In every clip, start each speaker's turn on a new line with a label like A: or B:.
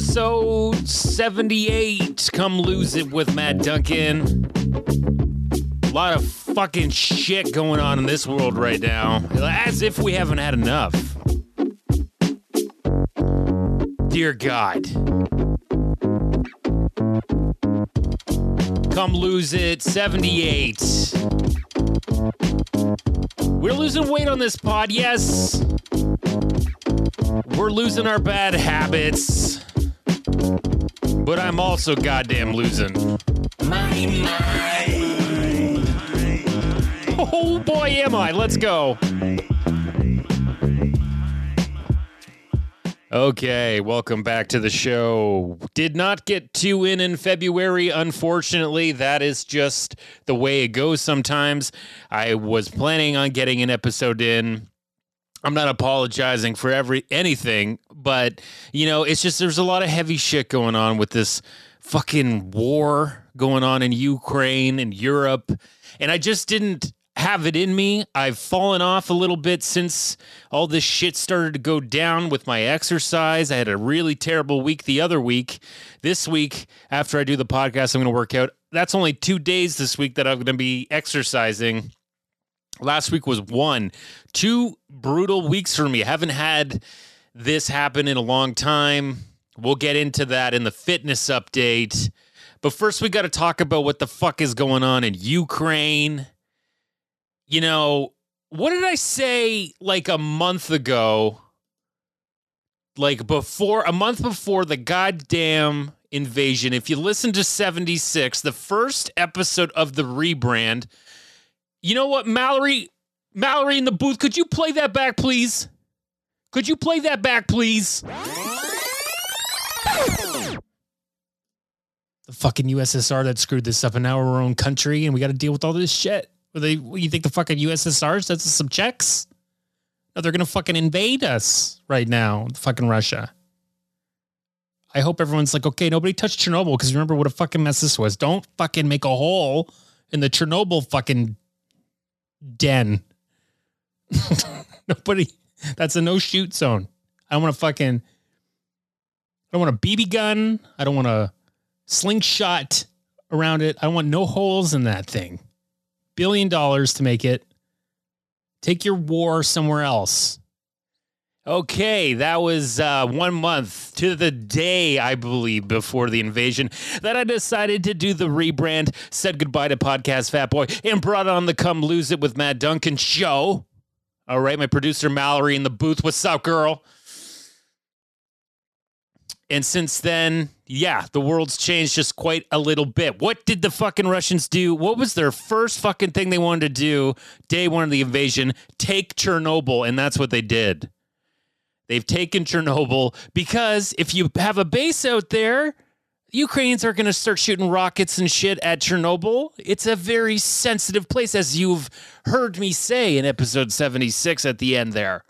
A: episode 78. Come lose it with Matt Duncan. A lot of fucking shit going on in this world right now. As if we haven't had enough. Dear God. Come lose it 78. We're losing weight on this pod, yes. We're losing our bad habits. But I'm also goddamn losing. My mind. Oh boy, am I. Let's go. Okay, welcome back to the show. Did not get two in in February, unfortunately. That is just the way it goes sometimes. I was planning on getting an episode in. I'm not apologizing for every anything, but you know, it's just there's a lot of heavy shit going on with this fucking war going on in Ukraine and Europe, and I just didn't have it in me. I've fallen off a little bit since all this shit started to go down with my exercise. I had a really terrible week the other week. This week, after I do the podcast, I'm going to work out. That's only two days this week that I'm going to be exercising. Last week was one. Two brutal weeks for me. Haven't had this happen in a long time. We'll get into that in the fitness update. But first, we got to talk about what the fuck is going on in Ukraine you know, what did I say like a month ago? Like before, a month before the goddamn invasion. If you listen to 76, the first episode of the rebrand, you know what, Mallory? Mallory in the booth, could you play that back, please? Could you play that back, please? The fucking USSR that screwed this up, and now we're our own country, and we got to deal with all this shit. Were they? You think the fucking USSR sends us some checks? No, they're gonna fucking invade us right now. Fucking Russia. I hope everyone's like, okay, nobody touched Chernobyl because remember what a fucking mess this was. Don't fucking make a hole in the Chernobyl fucking den. nobody. That's a no shoot zone. I don't want to fucking. I don't want a BB gun. I don't want a slingshot around it. I want no holes in that thing billion dollars to make it. Take your war somewhere else. Okay, that was uh, one month to the day, I believe, before the invasion that I decided to do the rebrand, said goodbye to Podcast Fat Boy, and brought on the Come Lose It with Matt Duncan show. All right, my producer Mallory in the booth. What's up, girl? And since then, yeah, the world's changed just quite a little bit. What did the fucking Russians do? What was their first fucking thing they wanted to do day one of the invasion? Take Chernobyl. And that's what they did. They've taken Chernobyl because if you have a base out there, Ukrainians are going to start shooting rockets and shit at Chernobyl. It's a very sensitive place, as you've heard me say in episode 76 at the end there.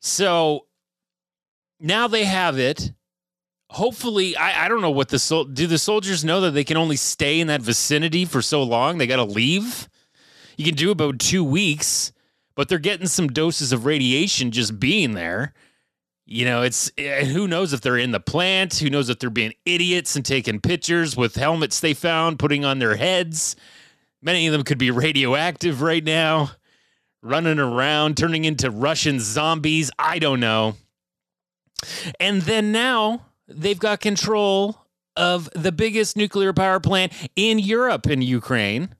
A: So now they have it hopefully I, I don't know what the sol- do the soldiers know that they can only stay in that vicinity for so long they got to leave you can do about two weeks but they're getting some doses of radiation just being there. You know it's eh, who knows if they're in the plant who knows if they're being idiots and taking pictures with helmets they found putting on their heads. Many of them could be radioactive right now running around turning into russian zombies. I don't know. And then now they've got control of the biggest nuclear power plant in Europe in Ukraine.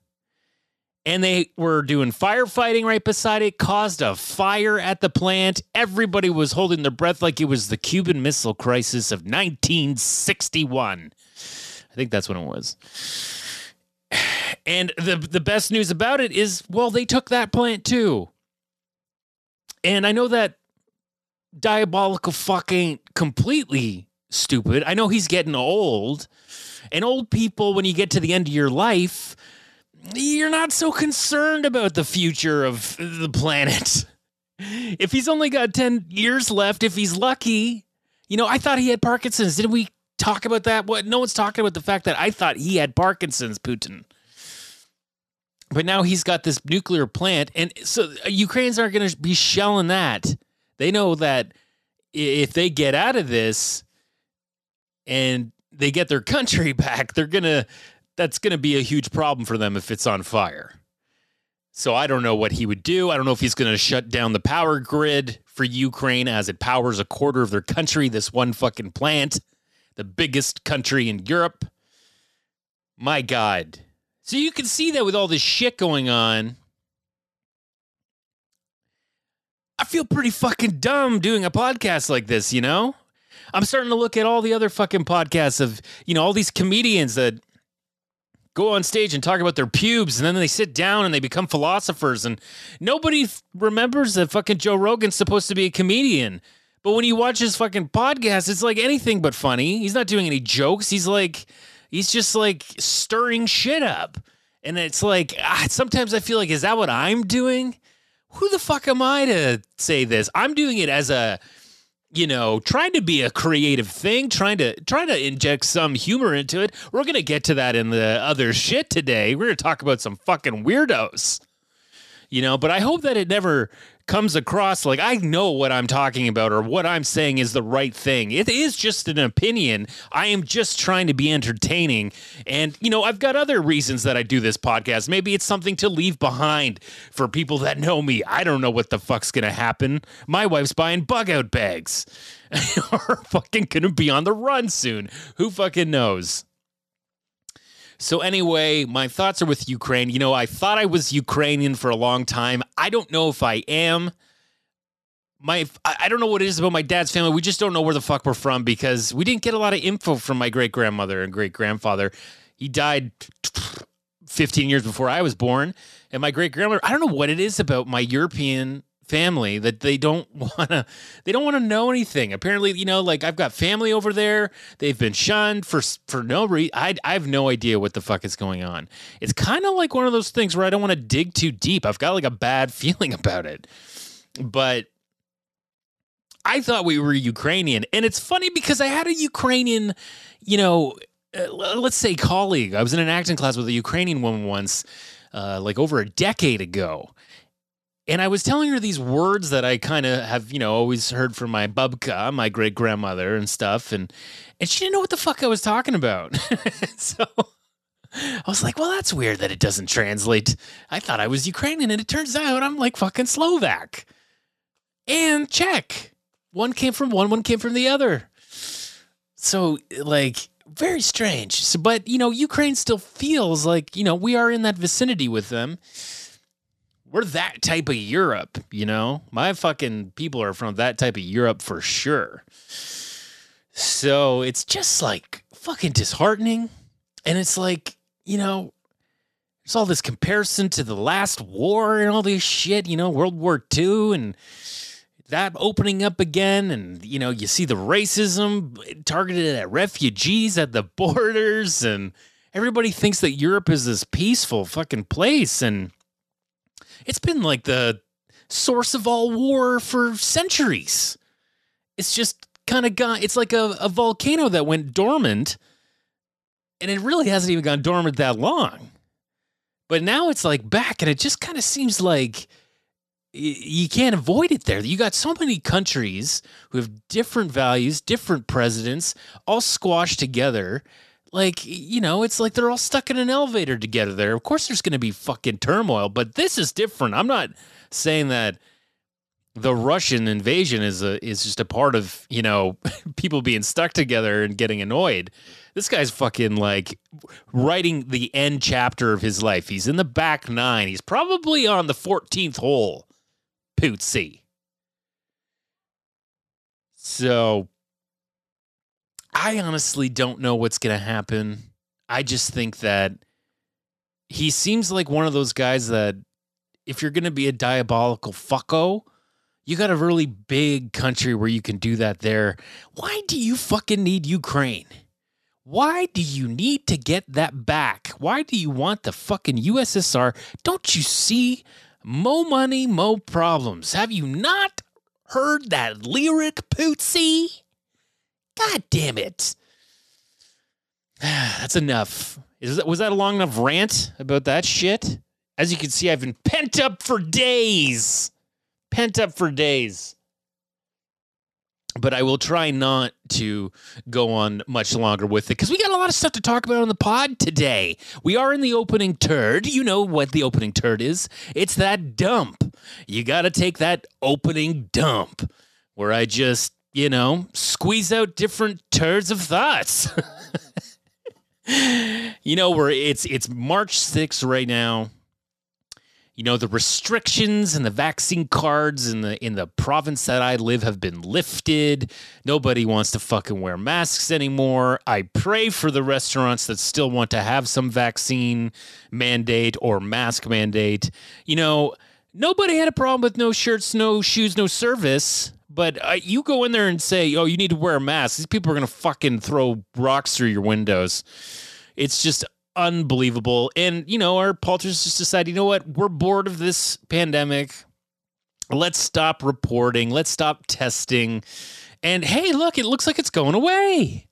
A: And they were doing firefighting right beside it, caused a fire at the plant. Everybody was holding their breath like it was the Cuban Missile Crisis of 1961. I think that's when it was. And the the best news about it is, well, they took that plant too. And I know that diabolical fucking completely stupid. I know he's getting old. And old people, when you get to the end of your life, you're not so concerned about the future of the planet. If he's only got 10 years left, if he's lucky, you know, I thought he had Parkinson's. Didn't we talk about that? What? No one's talking about the fact that I thought he had Parkinson's, Putin. But now he's got this nuclear plant. And so uh, Ukrainians aren't going to be shelling that. They know that if they get out of this, and they get their country back, they're going to that's going to be a huge problem for them if it's on fire. So I don't know what he would do. I don't know if he's going to shut down the power grid for Ukraine as it powers a quarter of their country, this one fucking plant, the biggest country in Europe. My God. So you can see that with all this shit going on. I feel pretty fucking dumb doing a podcast like this, you know? I'm starting to look at all the other fucking podcasts of, you know, all these comedians that go on stage and talk about their pubes and then they sit down and they become philosophers and nobody f- remembers that fucking Joe Rogan's supposed to be a comedian. But when you watch his fucking podcast, it's like anything but funny. He's not doing any jokes. He's like he's just like stirring shit up. And it's like ah, sometimes I feel like is that what I'm doing? Who the fuck am I to say this? I'm doing it as a you know, trying to be a creative thing, trying to trying to inject some humor into it. We're gonna get to that in the other shit today. We're gonna talk about some fucking weirdos. You know, but I hope that it never comes across like I know what I'm talking about or what I'm saying is the right thing. It is just an opinion. I am just trying to be entertaining. And, you know, I've got other reasons that I do this podcast. Maybe it's something to leave behind for people that know me. I don't know what the fuck's going to happen. My wife's buying bug out bags. or fucking going to be on the run soon. Who fucking knows? So, anyway, my thoughts are with Ukraine. You know, I thought I was Ukrainian for a long time. I don't know if I am. My, I don't know what it is about my dad's family. We just don't know where the fuck we're from because we didn't get a lot of info from my great grandmother and great grandfather. He died 15 years before I was born. And my great grandmother, I don't know what it is about my European family that they don't want to they don't want to know anything. Apparently you know like i've got family over there. They've been shunned for for no reason I, I have no idea what the fuck is going on. It's kind of like one of those things where i don't want to dig too deep. I've got like a bad feeling about it. But i thought we were ukrainian and it's funny because i had a ukrainian you know uh, let's say colleague. I was in an acting class with a ukrainian woman once uh, like over a decade ago and I was telling her these words that I kind of have, you know, always heard from my babka, my great grandmother, and stuff, and and she didn't know what the fuck I was talking about. so I was like, well, that's weird that it doesn't translate. I thought I was Ukrainian, and it turns out I'm like fucking Slovak and Czech. One came from one, one came from the other. So like very strange. So, but you know, Ukraine still feels like you know we are in that vicinity with them we're that type of Europe, you know? My fucking people are from that type of Europe for sure. So it's just like fucking disheartening. And it's like, you know, there's all this comparison to the last war and all this shit, you know, World War II and that opening up again. And, you know, you see the racism targeted at refugees at the borders. And everybody thinks that Europe is this peaceful fucking place. And, it's been like the source of all war for centuries. It's just kind of gone, it's like a, a volcano that went dormant, and it really hasn't even gone dormant that long. But now it's like back, and it just kind of seems like you can't avoid it there. You got so many countries who have different values, different presidents, all squashed together like you know it's like they're all stuck in an elevator together there. Of course there's going to be fucking turmoil but this is different. I'm not saying that the russian invasion is a is just a part of you know people being stuck together and getting annoyed. This guy's fucking like writing the end chapter of his life. He's in the back nine. He's probably on the 14th hole. Pootsy. so I honestly don't know what's going to happen. I just think that he seems like one of those guys that if you're going to be a diabolical fucko, you got a really big country where you can do that there. Why do you fucking need Ukraine? Why do you need to get that back? Why do you want the fucking USSR? Don't you see? Mo money, mo problems. Have you not heard that lyric, Pootsy? God damn it. That's enough. Is that, was that a long enough rant about that shit? As you can see, I've been pent up for days. Pent up for days. but I will try not to go on much longer with it because we got a lot of stuff to talk about on the pod today. We are in the opening turd. You know what the opening turd is it's that dump. You got to take that opening dump where I just, you know, squeeze out different turds of thoughts. you know, where it's it's March 6th right now you know the restrictions and the vaccine cards in the in the province that I live have been lifted. Nobody wants to fucking wear masks anymore. I pray for the restaurants that still want to have some vaccine mandate or mask mandate. You know, nobody had a problem with no shirts, no shoes, no service. But uh, you go in there and say, "Oh, you need to wear a mask." These people are gonna fucking throw rocks through your windows. It's just unbelievable. And, you know, our politicians just decided, you know what, we're bored of this pandemic. Let's stop reporting. Let's stop testing. And hey, look, it looks like it's going away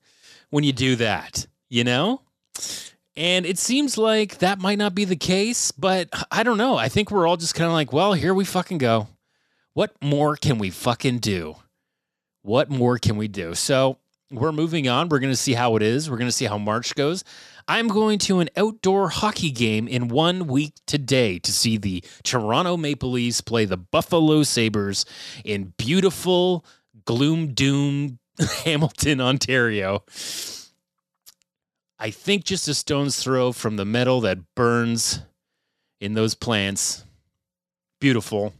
A: when you do that, you know? And it seems like that might not be the case, but I don't know. I think we're all just kind of like, well, here we fucking go. What more can we fucking do? What more can we do? So we're moving on. We're going to see how it is. We're going to see how March goes. I'm going to an outdoor hockey game in one week today to see the Toronto Maple Leafs play the Buffalo Sabres in beautiful, gloom doom Hamilton, Ontario. I think just a stone's throw from the metal that burns in those plants. Beautiful.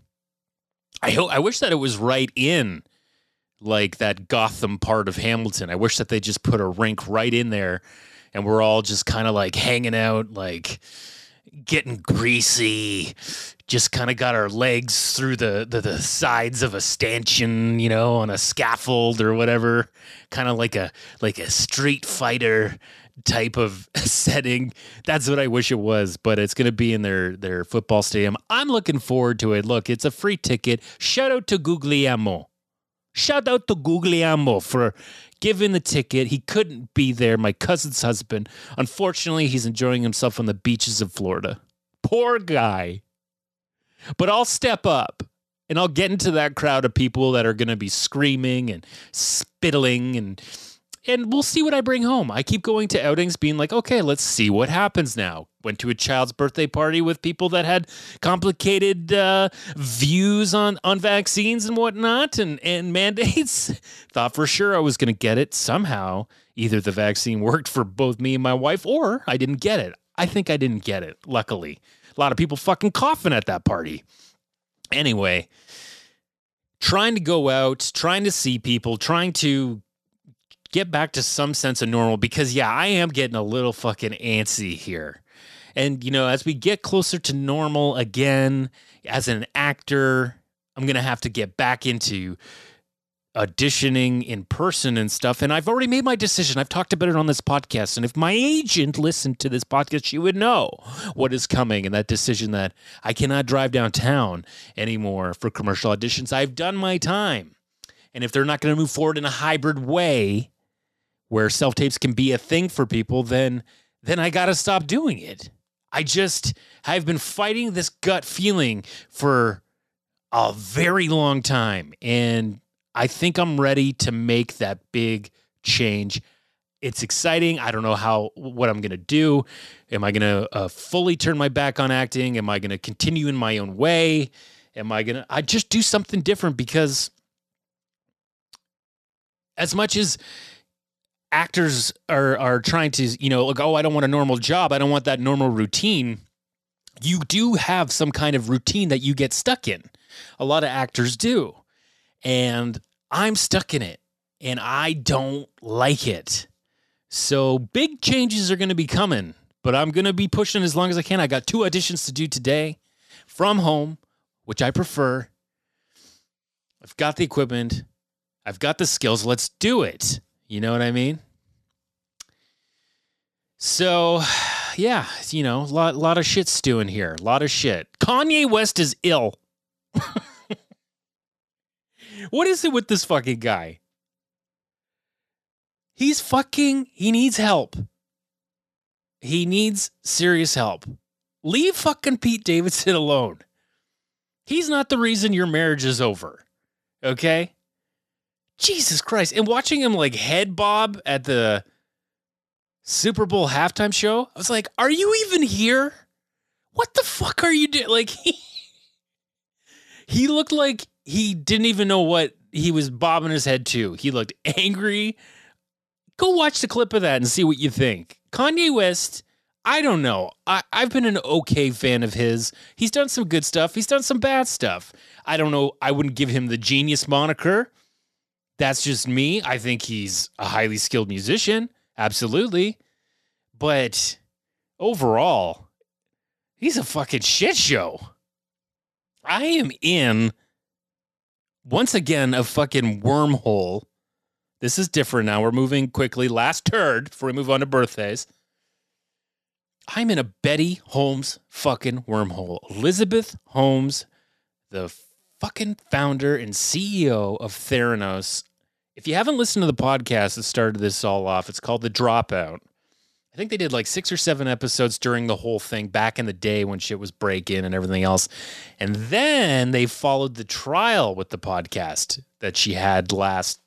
A: I hope I wish that it was right in like that Gotham part of Hamilton. I wish that they just put a rink right in there and we're all just kind of like hanging out, like getting greasy. Just kind of got our legs through the, the, the sides of a stanchion, you know, on a scaffold or whatever, kind of like a like a street fighter type of setting. That's what I wish it was, but it's going to be in their their football stadium. I'm looking forward to it. Look, it's a free ticket. Shout out to Guglielmo. Shout out to Guglielmo for given the ticket. He couldn't be there. My cousin's husband. Unfortunately, he's enjoying himself on the beaches of Florida. Poor guy. But I'll step up and I'll get into that crowd of people that are going to be screaming and spittling and and we'll see what I bring home. I keep going to outings being like, okay, let's see what happens now. Went to a child's birthday party with people that had complicated uh, views on, on vaccines and whatnot and, and mandates. Thought for sure I was going to get it somehow. Either the vaccine worked for both me and my wife, or I didn't get it. I think I didn't get it, luckily. A lot of people fucking coughing at that party. Anyway, trying to go out, trying to see people, trying to get back to some sense of normal because yeah, I am getting a little fucking antsy here. And you know, as we get closer to normal again as an actor, I'm going to have to get back into auditioning in person and stuff. And I've already made my decision. I've talked about it on this podcast. And if my agent listened to this podcast, she would know what is coming and that decision that I cannot drive downtown anymore for commercial auditions. I've done my time. And if they're not going to move forward in a hybrid way, where self tapes can be a thing for people, then then I got to stop doing it. I just I've been fighting this gut feeling for a very long time and I think I'm ready to make that big change. It's exciting. I don't know how what I'm going to do. Am I going to uh, fully turn my back on acting? Am I going to continue in my own way? Am I going to I just do something different because as much as actors are are trying to you know like oh I don't want a normal job. I don't want that normal routine. You do have some kind of routine that you get stuck in. A lot of actors do. And I'm stuck in it. And I don't like it. So big changes are going to be coming but I'm going to be pushing as long as I can. I got two auditions to do today from home which I prefer. I've got the equipment. I've got the skills. Let's do it you know what I mean? So, yeah, you know, a lot, lot of shit stewing here. A lot of shit. Kanye West is ill. what is it with this fucking guy? He's fucking, he needs help. He needs serious help. Leave fucking Pete Davidson alone. He's not the reason your marriage is over. Okay? Jesus Christ. And watching him like head bob at the Super Bowl halftime show, I was like, are you even here? What the fuck are you doing? Like, he, he looked like he didn't even know what he was bobbing his head to. He looked angry. Go watch the clip of that and see what you think. Kanye West, I don't know. I, I've been an okay fan of his. He's done some good stuff, he's done some bad stuff. I don't know. I wouldn't give him the genius moniker. That's just me. I think he's a highly skilled musician. Absolutely. But overall, he's a fucking shit show. I am in once again a fucking wormhole. This is different now. We're moving quickly. Last turd before we move on to birthdays. I'm in a Betty Holmes fucking wormhole. Elizabeth Holmes, the fucking founder and CEO of Theranos. If you haven't listened to the podcast that started this all off, it's called The Dropout. I think they did like six or seven episodes during the whole thing back in the day when shit was breaking and everything else. And then they followed the trial with the podcast that she had last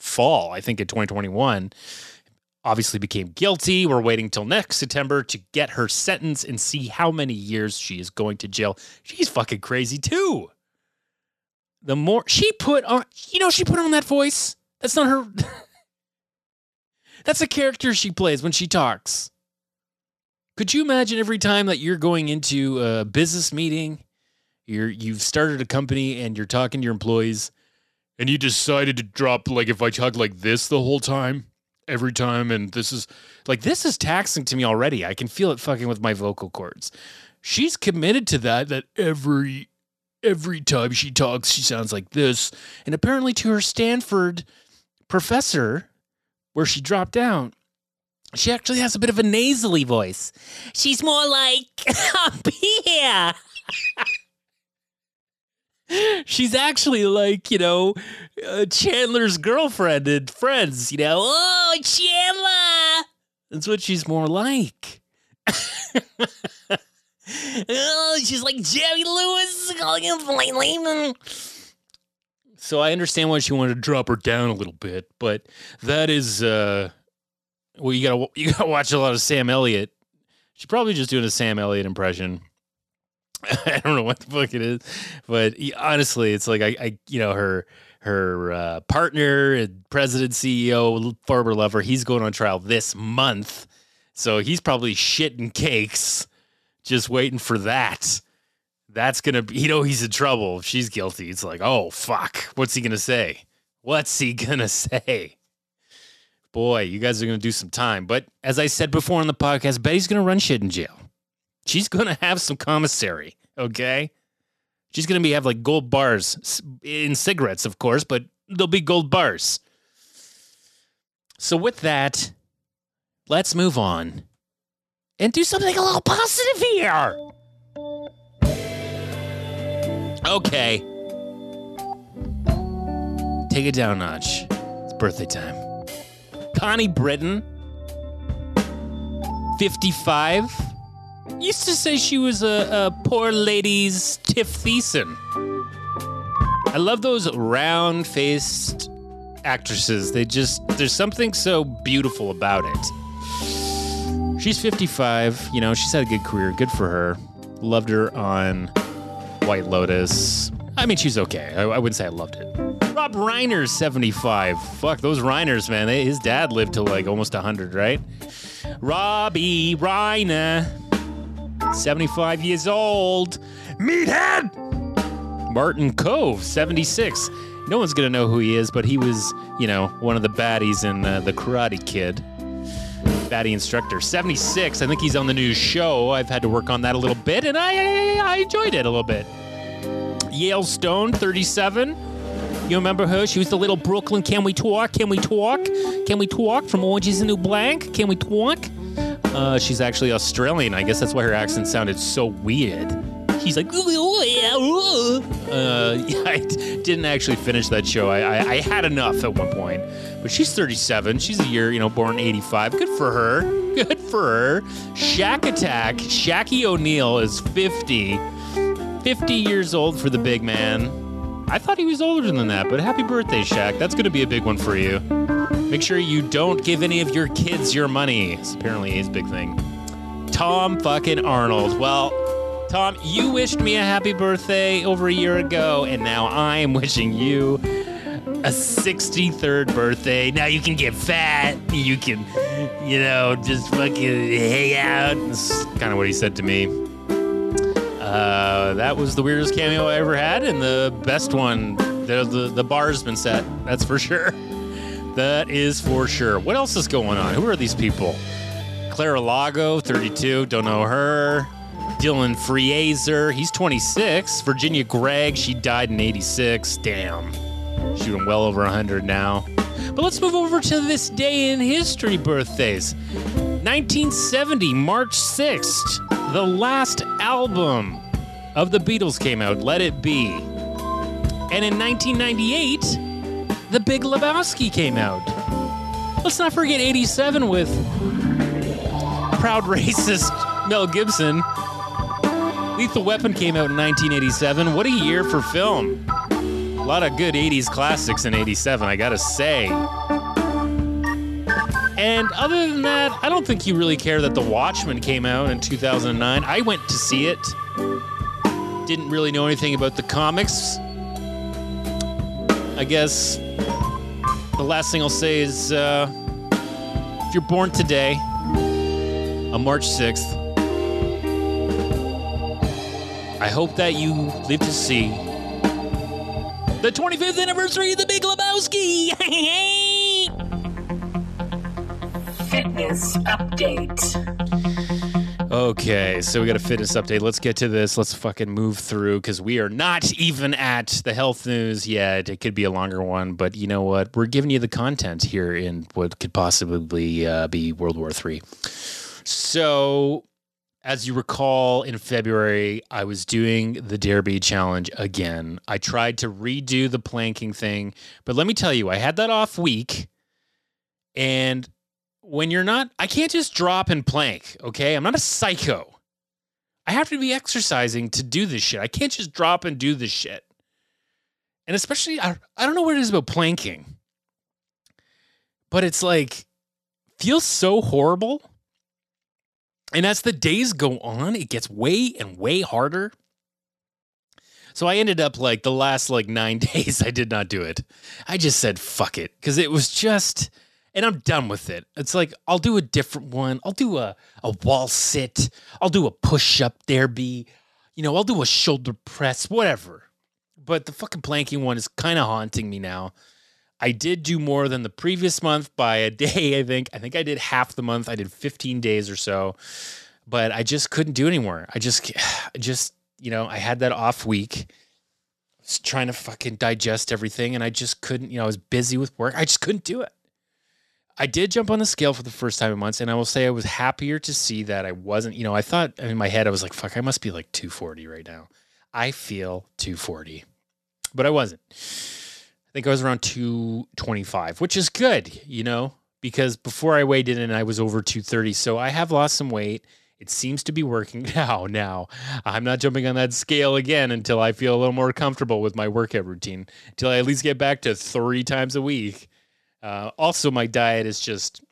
A: fall, I think in 2021. Obviously became guilty. We're waiting till next September to get her sentence and see how many years she is going to jail. She's fucking crazy too. The more she put on, you know, she put on that voice. That's not her. That's a character she plays when she talks. Could you imagine every time that you're going into a business meeting, you're you've started a company and you're talking to your employees, and you decided to drop like if I talk like this the whole time, every time, and this is like this is taxing to me already. I can feel it fucking with my vocal cords. She's committed to that that every every time she talks, she sounds like this. And apparently to her Stanford professor, where she dropped out, she actually has a bit of a nasally voice. She's more like up here. She's actually like, you know, uh, Chandler's girlfriend and friends, you know. Oh, Chandler! That's what she's more like. oh, she's like Jerry Lewis calling him Lehman. So I understand why she wanted to drop her down a little bit, but that is uh well you gotta you gotta watch a lot of Sam Elliott. She's probably just doing a Sam Elliott impression. I don't know what the fuck it is, but honestly, it's like I, I you know her her uh, partner and president CEO Farber Lover. He's going on trial this month, so he's probably shitting cakes, just waiting for that. That's gonna be you know he's in trouble. If she's guilty it's like oh fuck. What's he gonna say? What's he gonna say? Boy you guys are gonna do some time. But as i said before on the podcast betty's gonna run shit in jail. She's gonna have some commissary okay? She's gonna be have like gold bars in cigarettes of course but there'll be gold bars. So with that let's move on and do something a little positive here Okay. Take it down a notch. It's birthday time. Connie Britton, 55, used to say she was a, a poor lady's Tiff Thiessen. I love those round faced actresses. They just, there's something so beautiful about it. She's 55. You know, she's had a good career. Good for her. Loved her on White Lotus. I mean, she's okay. I, I wouldn't say I loved it. Rob Reiner's 75. Fuck, those Reiners, man. They, his dad lived to like almost 100, right? Robbie Reiner, 75 years old. Meathead! Martin Kove, 76. No one's going to know who he is, but he was, you know, one of the baddies in uh, The Karate Kid. Baddie Instructor. 76. I think he's on the new show. I've had to work on that a little bit, and I, I enjoyed it a little bit. Yael Stone, 37. You remember her? She was the little Brooklyn. Can we talk? Can we talk? Can we talk from Orange is the New Black? Can we talk? Uh, she's actually Australian. I guess that's why her accent sounded so weird. She's like, uh, yeah, I didn't actually finish that show. I, I, I had enough at one point. But she's 37. She's a year, you know, born 85. Good for her. Good for her. Shaq Attack. Shaqy O'Neal is 50. 50 years old for the big man. I thought he was older than that, but happy birthday, Shaq. That's going to be a big one for you. Make sure you don't give any of your kids your money. It's apparently his big thing. Tom fucking Arnold. Well, Tom, you wished me a happy birthday over a year ago, and now I am wishing you a 63rd birthday. Now you can get fat. You can, you know, just fucking hang out. That's kind of what he said to me. Uh, that was the weirdest cameo I ever had, and the best one. The, the, the bar's been set. That's for sure. That is for sure. What else is going on? Who are these people? Clara Lago, 32. Don't know her. Dylan Frieser, he's 26. Virginia Gregg, she died in 86. Damn. Shooting well over 100 now. But let's move over to this day in history birthdays. 1970, March 6th, the last album of the Beatles came out, Let It Be. And in 1998, The Big Lebowski came out. Let's not forget 87 with proud racist Mel Gibson. Lethal Weapon came out in 1987. What a year for film. A lot of good 80s classics in 87, I gotta say. And other than that, I don't think you really care that The Watchmen came out in 2009. I went to see it. Didn't really know anything about the comics. I guess the last thing I'll say is uh, if you're born today, on March 6th, I hope that you live to see the 25th anniversary of the Big Lebowski.
B: Fitness update.
A: okay, so we got a fitness update. Let's get to this. Let's fucking move through because we are not even at the health news yet. It could be a longer one, but you know what? We're giving you the content here in what could possibly uh, be World War Three. So as you recall, in February, I was doing the Derby challenge again. I tried to redo the planking thing, but let me tell you, I had that off week. And when you're not, I can't just drop and plank, okay? I'm not a psycho. I have to be exercising to do this shit. I can't just drop and do this shit. And especially, I, I don't know what it is about planking, but it's like, feels so horrible and as the days go on, it gets way and way harder. So I ended up like the last like nine days, I did not do it. I just said fuck it because it was just, and I'm done with it. It's like I'll do a different one. I'll do a a wall sit. I'll do a push up derby. You know, I'll do a shoulder press, whatever. But the fucking planking one is kind of haunting me now. I did do more than the previous month by a day, I think. I think I did half the month. I did 15 days or so, but I just couldn't do anymore. I just, I just, you know, I had that off week. Trying to fucking digest everything and I just couldn't, you know, I was busy with work. I just couldn't do it. I did jump on the scale for the first time in months, and I will say I was happier to see that I wasn't, you know, I thought in my head, I was like, fuck, I must be like 240 right now. I feel 240, but I wasn't. I think I was around 225, which is good, you know, because before I weighed in I was over 230. So I have lost some weight. It seems to be working now. Now, I'm not jumping on that scale again until I feel a little more comfortable with my workout routine, until I at least get back to three times a week. Uh, also, my diet is just,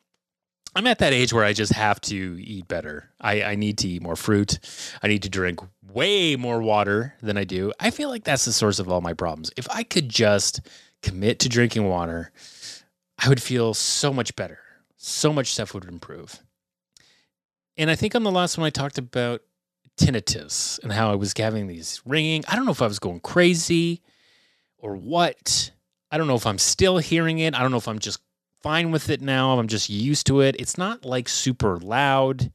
A: I'm at that age where I just have to eat better. I, I need to eat more fruit. I need to drink way more water than I do. I feel like that's the source of all my problems. If I could just commit to drinking water, I would feel so much better. So much stuff would improve. And I think on the last one, I talked about tinnitus and how I was having these ringing. I don't know if I was going crazy or what. I don't know if I'm still hearing it. I don't know if I'm just fine with it now. I'm just used to it. It's not like super loud.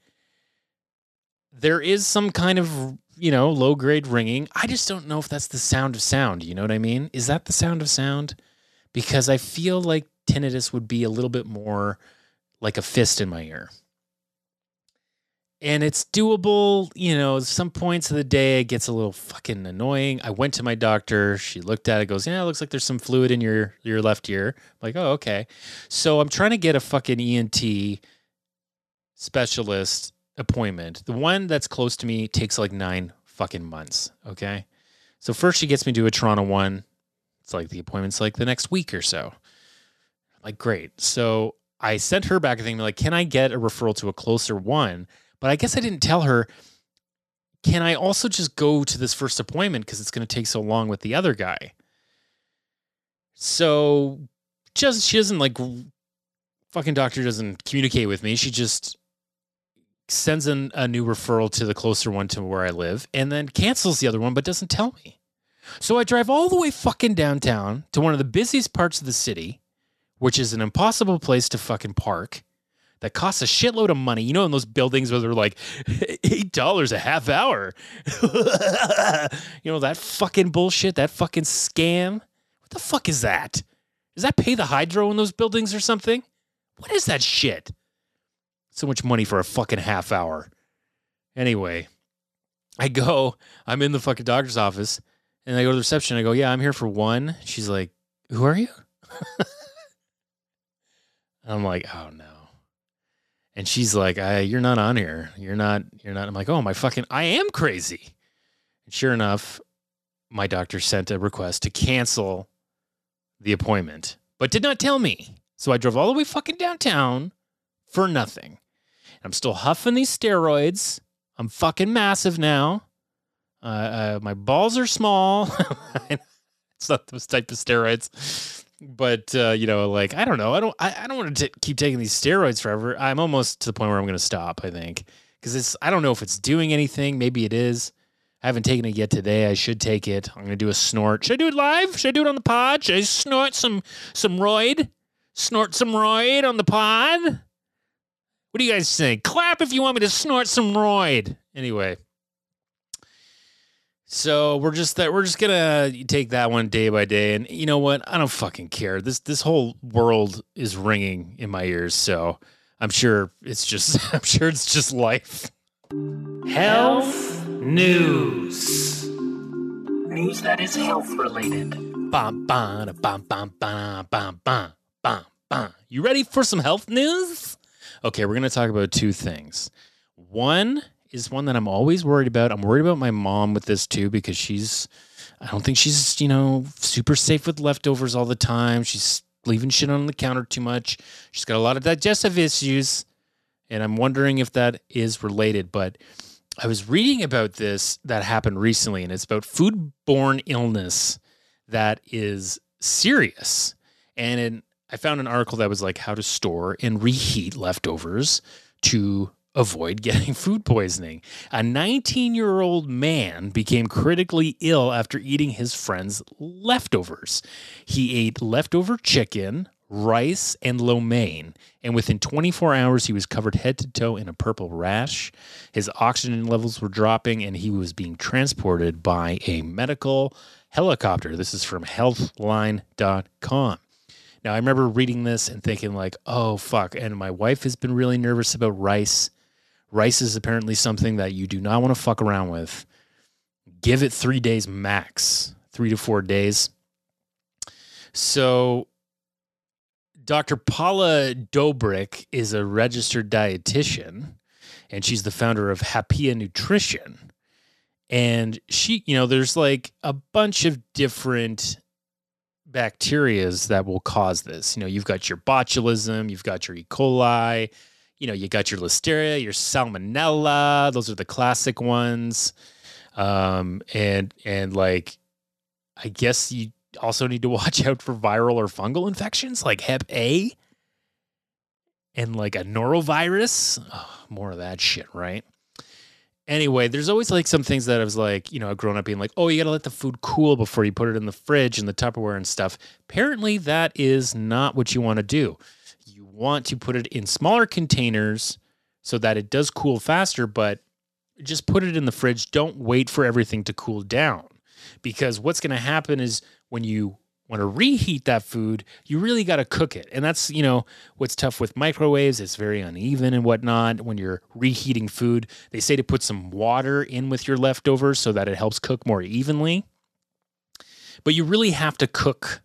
A: There is some kind of you know, low grade ringing. I just don't know if that's the sound of sound. You know what I mean? Is that the sound of sound? Because I feel like tinnitus would be a little bit more like a fist in my ear. And it's doable, you know, some points of the day it gets a little fucking annoying. I went to my doctor, she looked at it, goes, Yeah, it looks like there's some fluid in your your left ear. I'm like, oh, okay. So I'm trying to get a fucking ENT specialist appointment. The one that's close to me takes like nine fucking months. Okay. So first she gets me to a Toronto one. It's like the appointment's like the next week or so. Like, great. So I sent her back a thing like, can I get a referral to a closer one? But I guess I didn't tell her, can I also just go to this first appointment because it's going to take so long with the other guy? So just she doesn't like fucking doctor doesn't communicate with me. She just sends in a new referral to the closer one to where I live and then cancels the other one but doesn't tell me. So I drive all the way fucking downtown to one of the busiest parts of the city, which is an impossible place to fucking park that costs a shitload of money. You know, in those buildings where they're like eight dollars a half hour. you know that fucking bullshit, that fucking scam. What the fuck is that? Does that pay the hydro in those buildings or something? What is that shit? So much money for a fucking half hour. Anyway, I go, I'm in the fucking doctor's office, and I go to the reception. I go, Yeah, I'm here for one. She's like, Who are you? I'm like, Oh no. And she's like, I, You're not on here. You're not, you're not. I'm like, Oh, my fucking, I am crazy. And sure enough, my doctor sent a request to cancel the appointment, but did not tell me. So I drove all the way fucking downtown for nothing. I'm still huffing these steroids. I'm fucking massive now. Uh, uh, my balls are small. it's not those type of steroids, but uh, you know, like I don't know. I don't. I, I don't want to keep taking these steroids forever. I'm almost to the point where I'm going to stop. I think because it's. I don't know if it's doing anything. Maybe it is. I haven't taken it yet today. I should take it. I'm going to do a snort. Should I do it live? Should I do it on the pod? Should I snort some some roid? Snort some roid on the pod? What do you guys think? Clap if you want me to snort some roid. Anyway. So we're just that we're just gonna take that one day by day, and you know what? I don't fucking care. This this whole world is ringing in my ears, so I'm sure it's just I'm sure it's just life.
B: Health news, news that is health related.
A: Bam bam bam bam bam bam bam bam. You ready for some health news? Okay, we're gonna talk about two things. One is one that I'm always worried about. I'm worried about my mom with this too because she's, I don't think she's, you know, super safe with leftovers all the time. She's leaving shit on the counter too much. She's got a lot of digestive issues. And I'm wondering if that is related. But I was reading about this that happened recently, and it's about foodborne illness that is serious. And in, I found an article that was like how to store and reheat leftovers to avoid getting food poisoning. A 19 year old man became critically ill after eating his friend's leftovers. He ate leftover chicken, rice, and lo mein, and within 24 hours, he was covered head to toe in a purple rash. His oxygen levels were dropping, and he was being transported by a medical helicopter. This is from healthline.com. Now, I remember reading this and thinking, like, oh, fuck. And my wife has been really nervous about rice. Rice is apparently something that you do not want to fuck around with. Give it three days max, three to four days. So, Dr. Paula Doebrich is a registered dietitian, and she's the founder of Happea Nutrition. And she, you know, there's like a bunch of different bacterias that will cause this. You know, you've got your botulism, you've got your E. coli, you know, you got your listeria, your salmonella. Those are the classic ones. Um, and and like, I guess you also need to watch out for viral or fungal infections like Hep A and like a norovirus. Oh, more of that shit, right? Anyway, there's always like some things that I was like, you know, I've grown up being like, oh, you got to let the food cool before you put it in the fridge and the Tupperware and stuff. Apparently, that is not what you want to do. You want to put it in smaller containers so that it does cool faster, but just put it in the fridge. Don't wait for everything to cool down because what's going to happen is when you want to reheat that food, you really got to cook it. And that's, you know, what's tough with microwaves. It's very uneven and whatnot. When you're reheating food, they say to put some water in with your leftovers so that it helps cook more evenly. But you really have to cook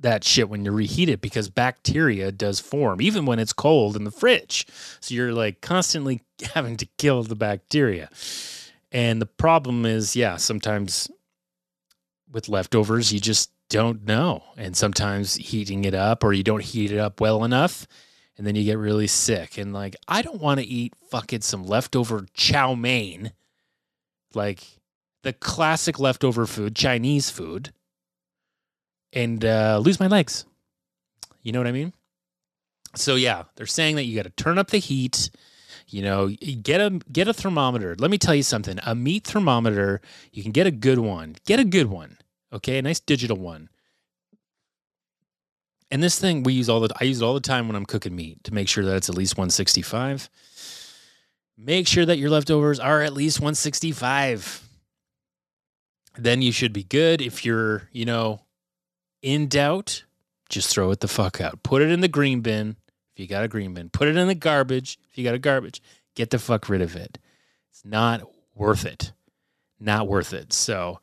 A: that shit when you reheat it because bacteria does form even when it's cold in the fridge. So you're like constantly having to kill the bacteria. And the problem is, yeah, sometimes with leftovers, you just don't know. And sometimes heating it up or you don't heat it up well enough and then you get really sick. And like, I don't want to eat fucking some leftover chow mein, like the classic leftover food, Chinese food, and uh, lose my legs. You know what I mean? So yeah, they're saying that you got to turn up the heat. You know, get a get a thermometer. Let me tell you something. A meat thermometer, you can get a good one. Get a good one. Okay, a nice digital one. And this thing we use all the I use it all the time when I'm cooking meat to make sure that it's at least 165. Make sure that your leftovers are at least 165. Then you should be good. If you're, you know, in doubt, just throw it the fuck out. Put it in the green bin if you got a green bin. Put it in the garbage if you got a garbage. Get the fuck rid of it. It's not worth it. Not worth it. So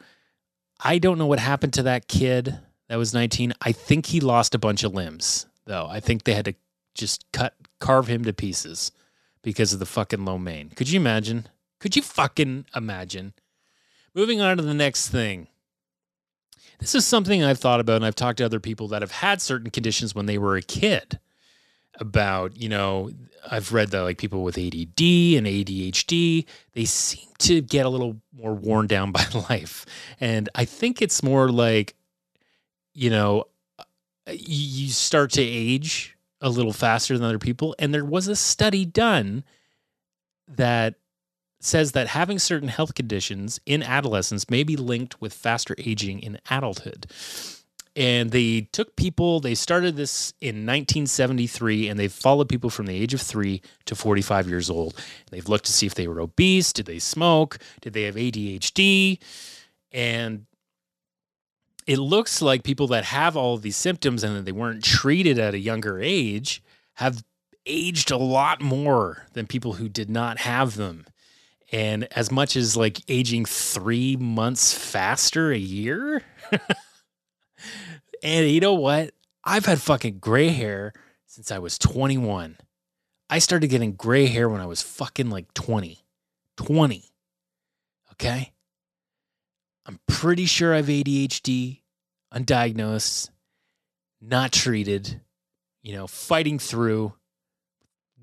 A: I don't know what happened to that kid that was 19. I think he lost a bunch of limbs, though. I think they had to just cut, carve him to pieces because of the fucking lo mein. Could you imagine? Could you fucking imagine? Moving on to the next thing. This is something I've thought about, and I've talked to other people that have had certain conditions when they were a kid. About, you know, I've read that like people with ADD and ADHD, they seem to get a little more worn down by life. And I think it's more like, you know, uh, you start to age a little faster than other people. And there was a study done that says that having certain health conditions in adolescence may be linked with faster aging in adulthood. And they took people, they started this in 1973, and they've followed people from the age of three to 45 years old. They've looked to see if they were obese, did they smoke, did they have ADHD? And it looks like people that have all of these symptoms and that they weren't treated at a younger age have aged a lot more than people who did not have them. And as much as like aging three months faster a year. and you know what? I've had fucking gray hair since I was 21. I started getting gray hair when I was fucking like 20. 20. Okay? I'm pretty sure I've ADHD, undiagnosed, not treated, you know, fighting through,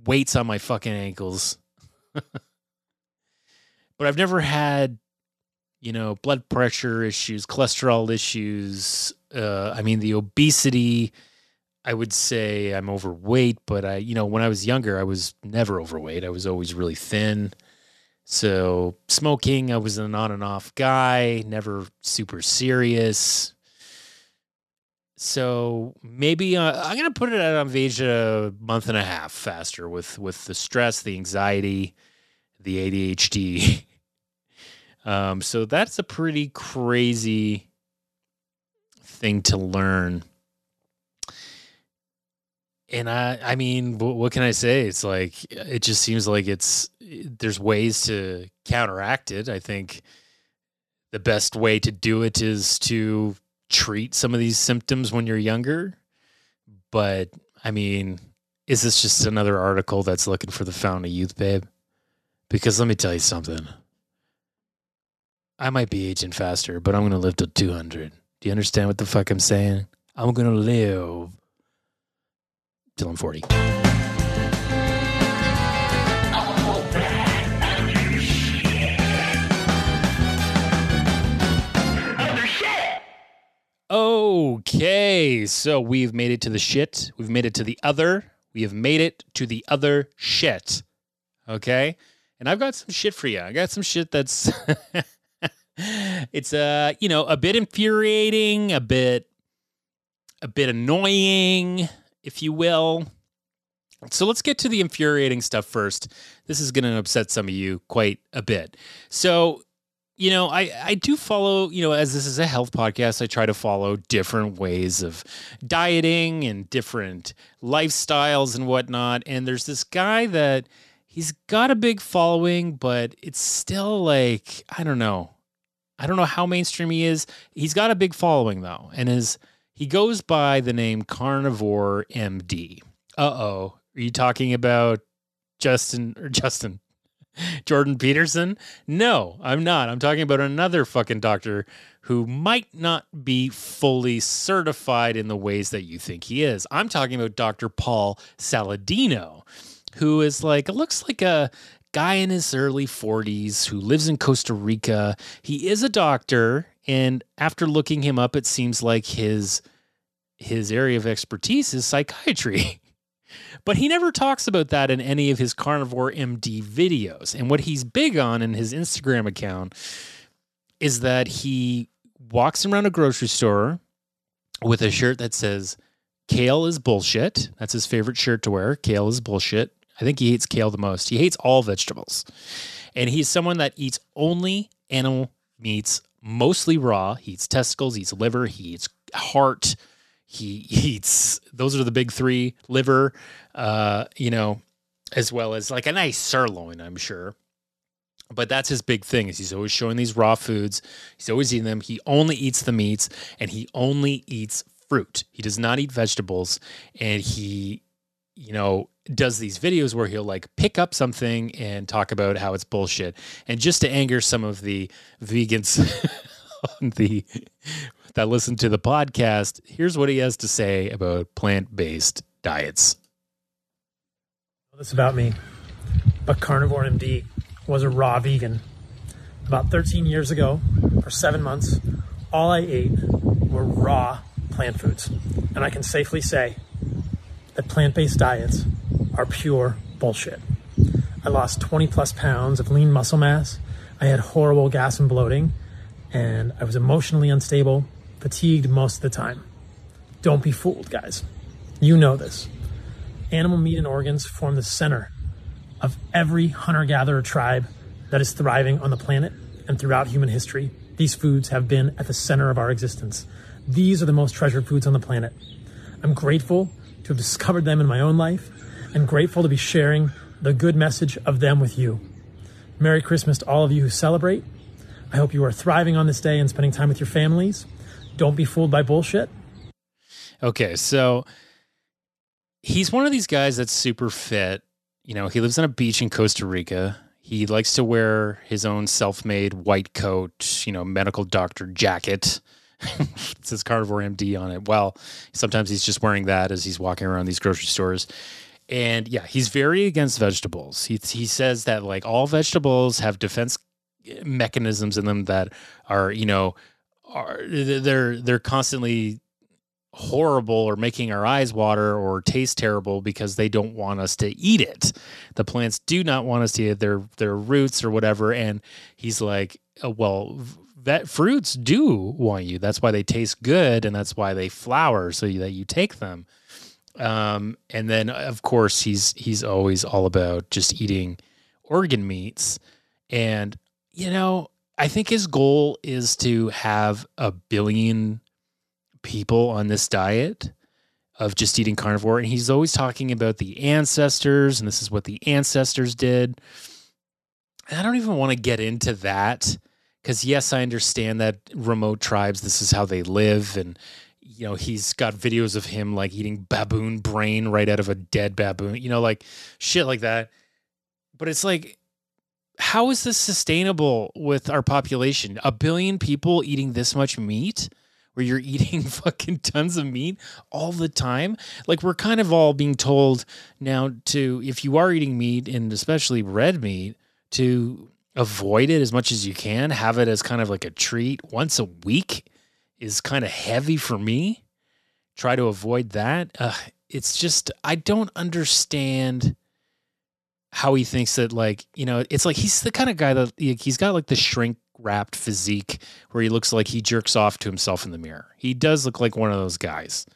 A: weights on my fucking ankles. but I've never had, you know, blood pressure issues, cholesterol issues. Uh, I mean, the obesity, I would say I'm overweight, but I, you know, when I was younger, I was never overweight. I was always really thin. So smoking, I was an on and off guy, never super serious. So maybe uh, I'm gonna put it at on age a month and a half faster with with the stress, the anxiety, the ADHD. um, so that's a pretty crazy thing to learn. And I, I mean, what, can I say? It's like it just seems like it's there's ways to counteract it. I think the best way to do it is to treat some of these symptoms when you're younger. But I mean, is this just another article that's looking for the fountain of youth, babe? Because let me tell you something. I might be aging faster, but I'm going to live to 200. Do you understand what the fuck I'm saying? I'm going to live till I'm 40. Okay, so we've made it to the shit. We've made it to the other. We have made it to the other shit. Okay? And I've got some shit for you. I got some shit that's it's uh, you know, a bit infuriating, a bit a bit annoying, if you will. So let's get to the infuriating stuff first. This is going to upset some of you quite a bit. So you know, I, I do follow, you know, as this is a health podcast, I try to follow different ways of dieting and different lifestyles and whatnot. And there's this guy that he's got a big following, but it's still like, I don't know. I don't know how mainstream he is. He's got a big following though. And his he goes by the name Carnivore MD. Uh oh. Are you talking about Justin or Justin? Jordan Peterson? No, I'm not. I'm talking about another fucking doctor who might not be fully certified in the ways that you think he is. I'm talking about Dr. Paul Saladino, who is like, looks like a guy in his early 40s who lives in Costa Rica. He is a doctor, and after looking him up, it seems like his his area of expertise is psychiatry. But he never talks about that in any of his Carnivore MD videos. And what he's big on in his Instagram account is that he walks around a grocery store with a shirt that says, Kale is bullshit. That's his favorite shirt to wear. Kale is bullshit. I think he hates kale the most. He hates all vegetables. And he's someone that eats only animal meats, mostly raw. He eats testicles, he eats liver, he eats heart, he eats those are the big three liver uh you know as well as like a nice sirloin i'm sure but that's his big thing is he's always showing these raw foods he's always eating them he only eats the meats and he only eats fruit he does not eat vegetables and he you know does these videos where he'll like pick up something and talk about how it's bullshit and just to anger some of the vegans on the that listen to the podcast, here's what he has to say about plant based diets.
C: This about me, but Carnivore MD was a raw vegan. About 13 years ago, for seven months, all I ate were raw plant foods. And I can safely say that plant based diets are pure bullshit. I lost 20 plus pounds of lean muscle mass. I had horrible gas and bloating, and I was emotionally unstable fatigued most of the time. Don't be fooled, guys. You know this. Animal meat and organs form the center of every hunter gatherer tribe that is thriving on the planet and throughout human history. These foods have been at the center of our existence. These are the most treasured foods on the planet. I'm grateful to have discovered them in my own life and grateful to be sharing the good message of them with you. Merry Christmas to all of you who celebrate. I hope you are thriving on this day and spending time with your families don't be fooled by bullshit.
A: Okay, so he's one of these guys that's super fit. You know, he lives on a beach in Costa Rica. He likes to wear his own self-made white coat, you know, medical doctor jacket. it says carnivore MD on it. Well, sometimes he's just wearing that as he's walking around these grocery stores. And yeah, he's very against vegetables. He he says that like all vegetables have defense mechanisms in them that are, you know, are they're they're constantly horrible or making our eyes water or taste terrible because they don't want us to eat it. The plants do not want us to eat their their roots or whatever. And he's like, oh, well, that fruits do want you. That's why they taste good and that's why they flower so that you take them. Um, and then of course he's he's always all about just eating organ meats. And you know, I think his goal is to have a billion people on this diet of just eating carnivore. And he's always talking about the ancestors, and this is what the ancestors did. And I don't even want to get into that because, yes, I understand that remote tribes, this is how they live. And, you know, he's got videos of him like eating baboon brain right out of a dead baboon, you know, like shit like that. But it's like, how is this sustainable with our population? A billion people eating this much meat? Where you're eating fucking tons of meat all the time. Like, we're kind of all being told now to, if you are eating meat and especially red meat, to avoid it as much as you can. Have it as kind of like a treat once a week is kind of heavy for me. Try to avoid that. Uh, it's just, I don't understand how he thinks that like you know it's like he's the kind of guy that he's got like the shrink wrapped physique where he looks like he jerks off to himself in the mirror. He does look like one of those guys.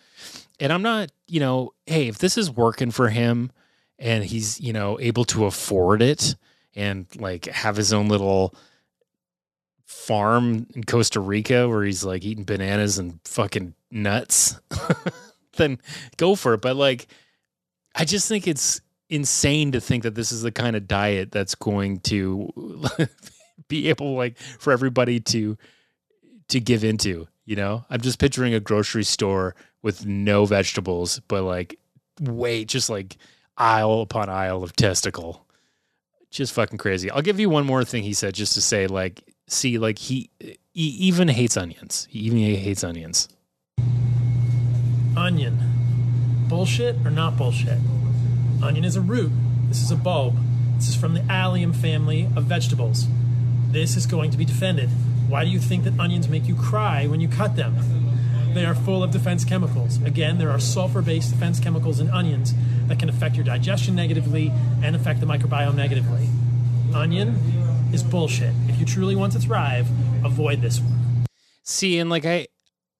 A: And I'm not, you know, hey, if this is working for him and he's, you know, able to afford it and like have his own little farm in Costa Rica where he's like eating bananas and fucking nuts, then go for it. But like, I just think it's insane to think that this is the kind of diet that's going to be able like for everybody to to give into you know i'm just picturing a grocery store with no vegetables but like wait just like aisle upon aisle of testicle just fucking crazy. I'll give you one more thing he said just to say, like, see, like he, he even hates onions. He even hates onions.
C: Onion. Bullshit or not bullshit? Onion is a root. This is a bulb. This is from the allium family of vegetables. This is going to be defended. Why do you think that onions make you cry when you cut them? They are full of defense chemicals. Again, there are sulfur based defense chemicals in onions that can affect your digestion negatively and affect the microbiome negatively. Onion is bullshit. If you truly want to thrive, avoid this one.
A: See, and like I,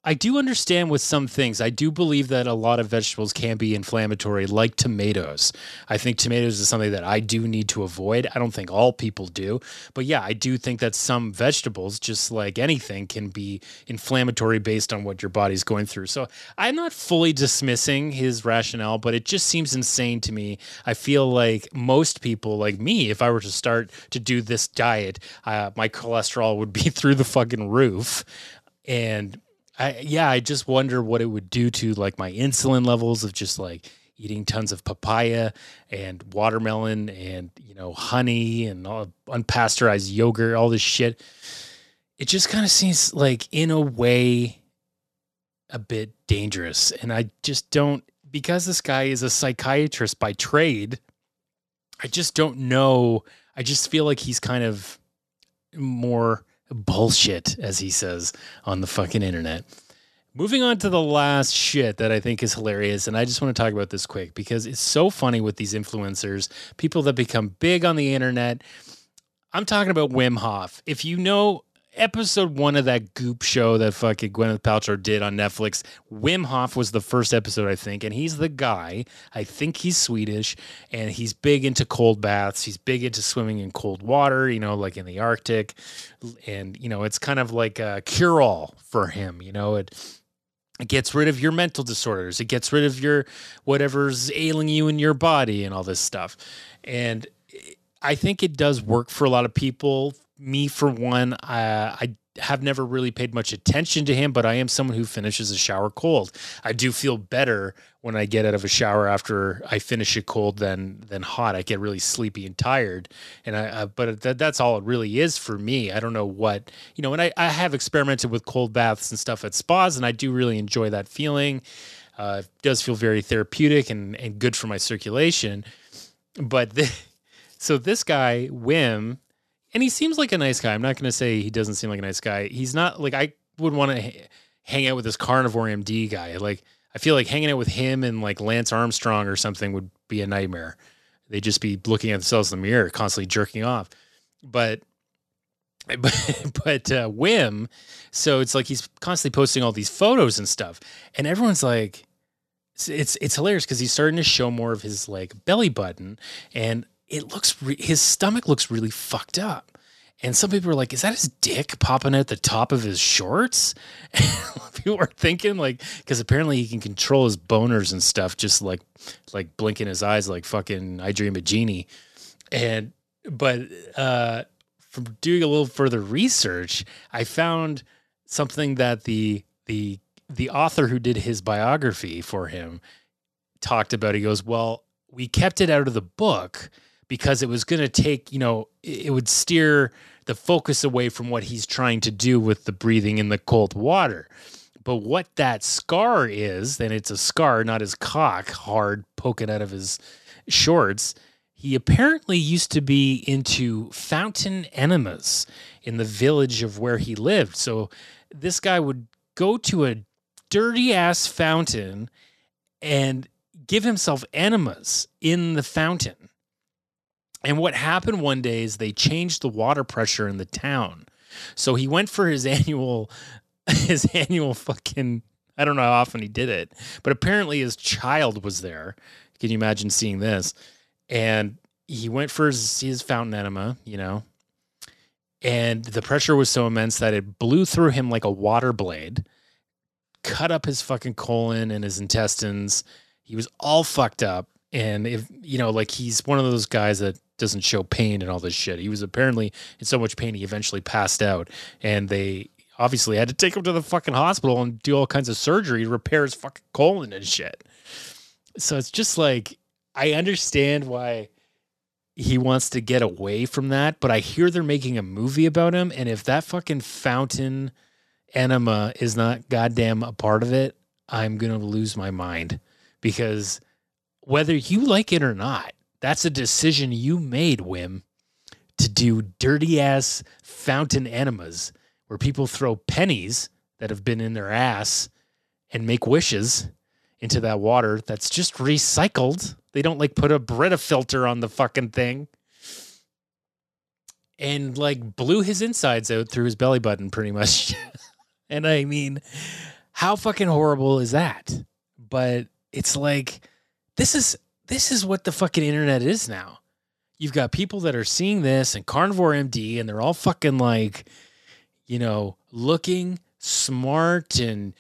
A: I do understand with some things. I do believe that a lot of vegetables can be inflammatory, like tomatoes. I think tomatoes is something that I do need to avoid. I don't think all people do. But yeah, I do think that some vegetables, just like anything, can be inflammatory based on what your body's going through. So I'm not fully dismissing his rationale, but it just seems insane to me. I feel like most people, like me, if I were to start to do this diet, uh, my cholesterol would be through the fucking roof. And I yeah, I just wonder what it would do to like my insulin levels of just like eating tons of papaya and watermelon and you know honey and all unpasteurized yogurt, all this shit. It just kind of seems like in a way a bit dangerous and I just don't because this guy is a psychiatrist by trade. I just don't know. I just feel like he's kind of more bullshit, as he says on the fucking internet. Moving on to the last shit that I think is hilarious, and I just want to talk about this quick because it's so funny with these influencers, people that become big on the internet. I'm talking about Wim Hof. If you know episode one of that goop show that fucking Gwyneth Paltrow did on Netflix, Wim Hof was the first episode, I think, and he's the guy. I think he's Swedish, and he's big into cold baths. He's big into swimming in cold water, you know, like in the Arctic, and you know, it's kind of like a cure-all for him. You know, it it gets rid of your mental disorders. It gets rid of your whatever's ailing you in your body and all this stuff. And I think it does work for a lot of people. Me, for one, uh, I have never really paid much attention to him, but I am someone who finishes a shower cold. I do feel better when I get out of a shower after I finish it cold than than hot. I get really sleepy and tired, and I. But that, that's all it really is for me. I don't know what you know. And I, I have experimented with cold baths and stuff at spas, and I do really enjoy that feeling. Uh, it does feel very therapeutic and and good for my circulation. But the, so this guy Wim and he seems like a nice guy. I'm not going to say he doesn't seem like a nice guy. He's not like I would want to h- hang out with this carnivore MD guy. Like I feel like hanging out with him and like Lance Armstrong or something would be a nightmare. They'd just be looking at themselves in the mirror, constantly jerking off. But but but uh, Wim, so it's like he's constantly posting all these photos and stuff, and everyone's like, it's it's, it's hilarious because he's starting to show more of his like belly button, and it looks re- his stomach looks really fucked up. And some people are like, "Is that his dick popping at the top of his shorts?" people are thinking like, because apparently he can control his boners and stuff, just like like blinking his eyes like fucking I Dream of Jeannie. And but uh, from doing a little further research, I found something that the the the author who did his biography for him talked about. He goes, "Well, we kept it out of the book." Because it was going to take, you know, it would steer the focus away from what he's trying to do with the breathing in the cold water. But what that scar is, and it's a scar, not his cock hard poking out of his shorts. He apparently used to be into fountain enemas in the village of where he lived. So this guy would go to a dirty ass fountain and give himself enemas in the fountain. And what happened one day is they changed the water pressure in the town. So he went for his annual his annual fucking I don't know how often he did it, but apparently his child was there. Can you imagine seeing this? And he went for his, his fountain enema, you know, and the pressure was so immense that it blew through him like a water blade, cut up his fucking colon and his intestines. He was all fucked up. And if, you know, like he's one of those guys that doesn't show pain and all this shit. He was apparently in so much pain he eventually passed out, and they obviously had to take him to the fucking hospital and do all kinds of surgery to repair his fucking colon and shit. So it's just like I understand why he wants to get away from that, but I hear they're making a movie about him. And if that fucking fountain enema is not goddamn a part of it, I'm to lose my mind because whether you like it or not, that's a decision you made, Wim, to do dirty ass fountain enemas where people throw pennies that have been in their ass and make wishes into that water that's just recycled. They don't like put a Brita filter on the fucking thing. And like blew his insides out through his belly button pretty much. and I mean, how fucking horrible is that? But it's like this is this is what the fucking internet is now. You've got people that are seeing this and carnivore MD and they're all fucking like, you know, looking smart and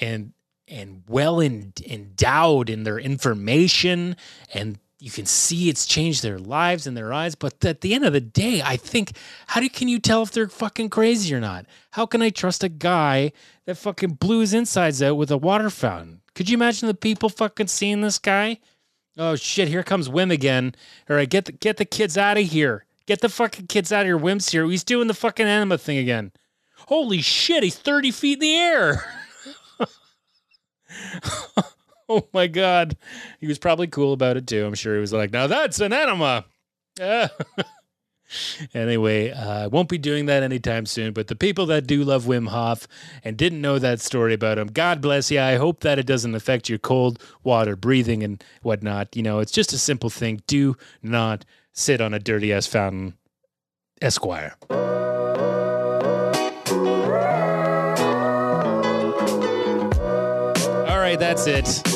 A: and and well en- endowed in their information and you can see it's changed their lives and their eyes. But at the end of the day i think how do, can you tell if they're fucking crazy or not? How can i trust a guy that fucking blew his insides out with a water fountain? Could you imagine the people fucking seeing this guy oh shit here comes wim again. All right get the, get the kids out of here. Get the fucking kids out of here. Wim's here. He's doing the fucking enema thing again. Holy shit he's 30 feet in the air. Oh my god. He was probably cool about it too. I'm sure he was like now that's an enema." anyway uh, i won't be doing that anytime soon but the people that do love wim hof and didn't know that story about him god bless you i hope that it doesn't affect your cold water breathing and whatnot. You know it's just a simple thing. Do not sit on a dirty ass fountain esquire. All right, that's it.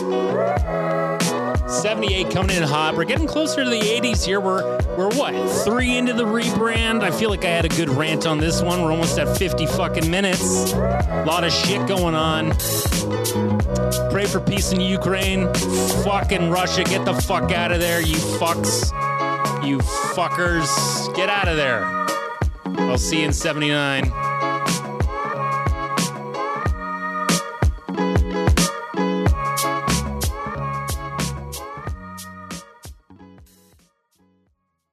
A: 78 coming in hot. We're getting closer to the 80s here. We're we're what? Three into the rebrand. I feel like I had a good rant on this one. We're almost at 50 fucking minutes. A lot of shit going on. Pray for peace in Ukraine. Fucking Russia, get the fuck out of there, you fucks. You fuckers. Get out of there. I'll see you in 79.